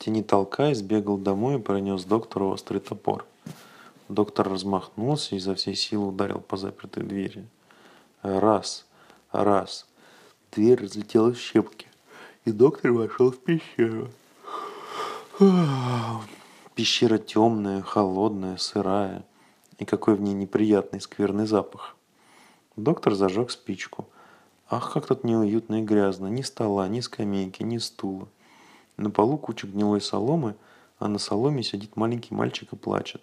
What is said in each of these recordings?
тени толкаясь, сбегал домой и принес доктору острый топор. Доктор размахнулся и изо всей силы ударил по запертой двери. Раз, раз. Дверь разлетелась в щепки, и доктор вошел в пещеру. Пещера темная, холодная, сырая, и какой в ней неприятный скверный запах. Доктор зажег спичку. Ах, как тут неуютно и грязно. Ни стола, ни скамейки, ни стула. На полу куча гнилой соломы, а на соломе сидит маленький мальчик и плачет.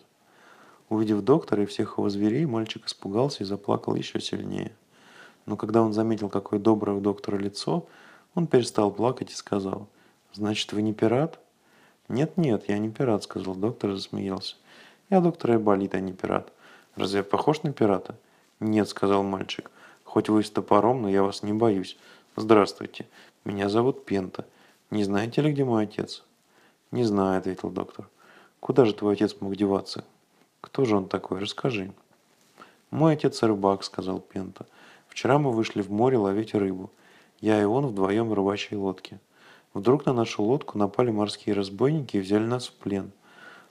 Увидев доктора и всех его зверей, мальчик испугался и заплакал еще сильнее. Но когда он заметил, какое доброе у доктора лицо, он перестал плакать и сказал, «Значит, вы не пират?» «Нет-нет, я не пират», — сказал доктор и засмеялся. «Я доктор Айболит, а не пират. Разве я похож на пирата?» «Нет», — сказал мальчик. «Хоть вы с топором, но я вас не боюсь. Здравствуйте. Меня зовут Пента. Не знаете ли, где мой отец?» «Не знаю», — ответил доктор. «Куда же твой отец мог деваться?» «Кто же он такой? Расскажи». «Мой отец рыбак», — сказал Пента. «Вчера мы вышли в море ловить рыбу. Я и он вдвоем в рыбачьей лодке. Вдруг на нашу лодку напали морские разбойники и взяли нас в плен.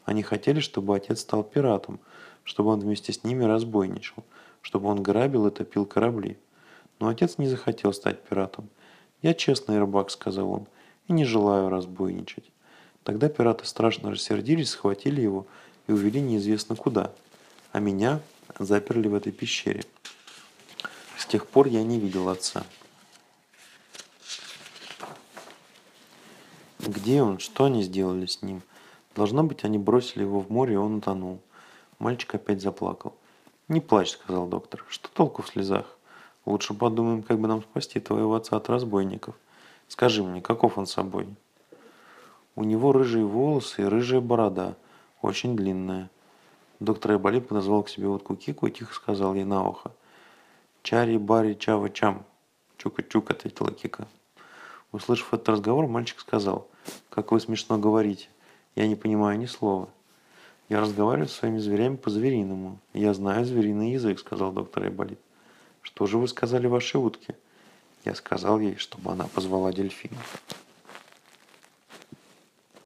Они хотели, чтобы отец стал пиратом, чтобы он вместе с ними разбойничал, чтобы он грабил и топил корабли. Но отец не захотел стать пиратом. «Я честный рыбак», — сказал он, — «и не желаю разбойничать». Тогда пираты страшно рассердились, схватили его и увели неизвестно куда. А меня заперли в этой пещере. С тех пор я не видел отца. Где он? Что они сделали с ним? Должно быть, они бросили его в море, и он утонул. Мальчик опять заплакал. «Не плачь», — сказал доктор. «Что толку в слезах? Лучше подумаем, как бы нам спасти твоего отца от разбойников. Скажи мне, каков он собой?» «У него рыжие волосы и рыжая борода, очень длинная». Доктор Айболит подозвал к себе утку Кику и тихо сказал ей на ухо. «Чари-бари чава-чам». «Чука-чук», — ответила Кика. Услышав этот разговор, мальчик сказал, «Как вы смешно говорите. Я не понимаю ни слова». «Я разговариваю с своими зверями по-звериному. Я знаю звериный язык», — сказал доктор Айболит. «Что же вы сказали вашей утке?» Я сказал ей, чтобы она позвала дельфина.